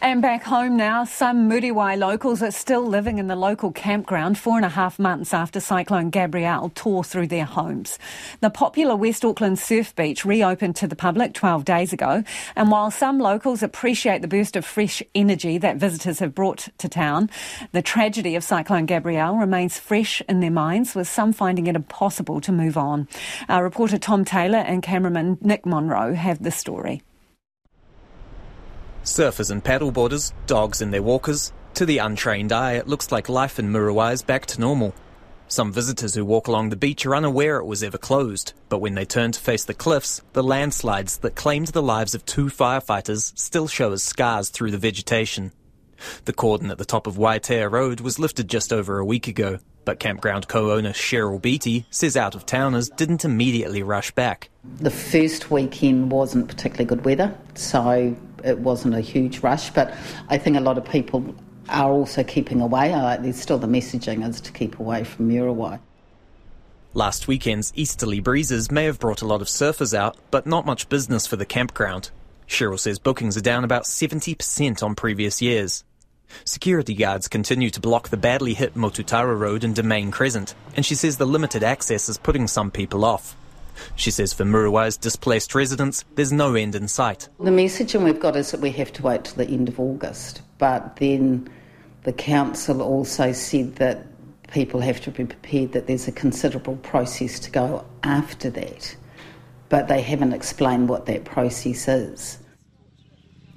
And back home now, some Muriwai locals are still living in the local campground four and a half months after Cyclone Gabrielle tore through their homes. The popular West Auckland surf beach reopened to the public 12 days ago. And while some locals appreciate the burst of fresh energy that visitors have brought to town, the tragedy of Cyclone Gabrielle remains fresh in their minds, with some finding it impossible to move on. Our reporter Tom Taylor and cameraman Nick Monro have the story. Surfers and paddleboarders, dogs and their walkers. To the untrained eye, it looks like life in Muriwai is back to normal. Some visitors who walk along the beach are unaware it was ever closed, but when they turn to face the cliffs, the landslides that claimed the lives of two firefighters still show as scars through the vegetation. The cordon at the top of Waitea Road was lifted just over a week ago, but campground co-owner Cheryl Beattie says out-of-towners didn't immediately rush back. The first weekend wasn't particularly good weather, so it wasn't a huge rush, but I think a lot of people are also keeping away. Uh, there's still the messaging is to keep away from Muriwai. Last weekend's easterly breezes may have brought a lot of surfers out, but not much business for the campground. Cheryl says bookings are down about 70% on previous years. Security guards continue to block the badly hit Motutara Road and Domain Crescent, and she says the limited access is putting some people off. She says for Muriwai's displaced residents, there's no end in sight. The messaging we've got is that we have to wait till the end of August, but then the council also said that people have to be prepared that there's a considerable process to go after that, but they haven't explained what that process is.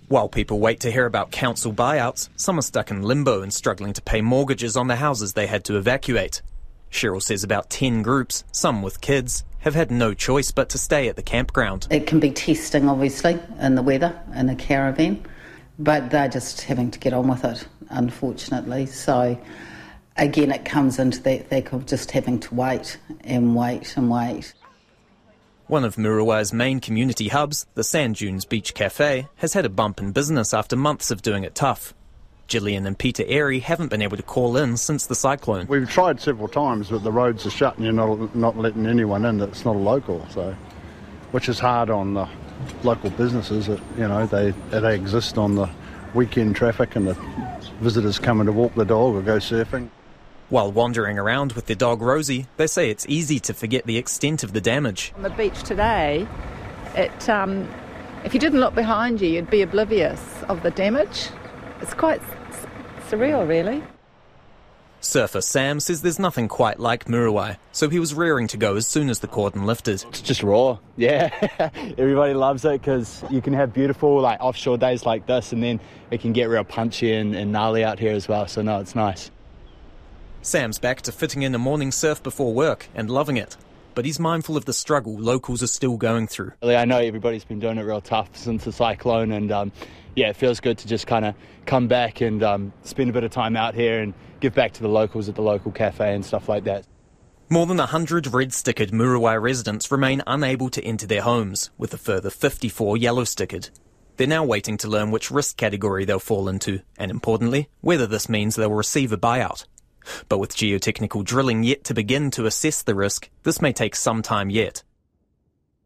While people wait to hear about council buyouts, some are stuck in limbo and struggling to pay mortgages on the houses they had to evacuate. Cheryl says about 10 groups, some with kids, have had no choice but to stay at the campground. It can be testing, obviously, in the weather, in a caravan, but they're just having to get on with it, unfortunately. So, again, it comes into that thing of just having to wait and wait and wait. One of Muriwai's main community hubs, the Sand Dunz Beach Cafe, has had a bump in business after months of doing it tough. Gillian and Peter Airy haven't been able to call in since the cyclone. We've tried several times, but the roads are shut and you're not, not letting anyone in that's not a local, so which is hard on the local businesses. That, you know, they, they exist on the weekend traffic and the visitors coming to walk the dog or go surfing. While wandering around with their dog Rosie, they say it's easy to forget the extent of the damage. On the beach today, it, um, if you didn't look behind you, you'd be oblivious of the damage. It's quite surreal, really. Surfer Sam says there's nothing quite like Muriwai, so he was rearing to go as soon as the cordon lifted. It's just raw, yeah. Everybody loves it because you can have beautiful like offshore days like this, and then it can get real punchy and, and gnarly out here as well. So no, it's nice. Sam's back to fitting in a morning surf before work and loving it but he's mindful of the struggle locals are still going through. I know everybody's been doing it real tough since the cyclone, and um, yeah, it feels good to just kind of come back and um, spend a bit of time out here and give back to the locals at the local cafe and stuff like that. More than 100 red stickered Muriwai residents remain unable to enter their homes, with a further 54 yellow stickered. They're now waiting to learn which risk category they'll fall into, and importantly, whether this means they'll receive a buyout. But with geotechnical drilling yet to begin to assess the risk, this may take some time yet.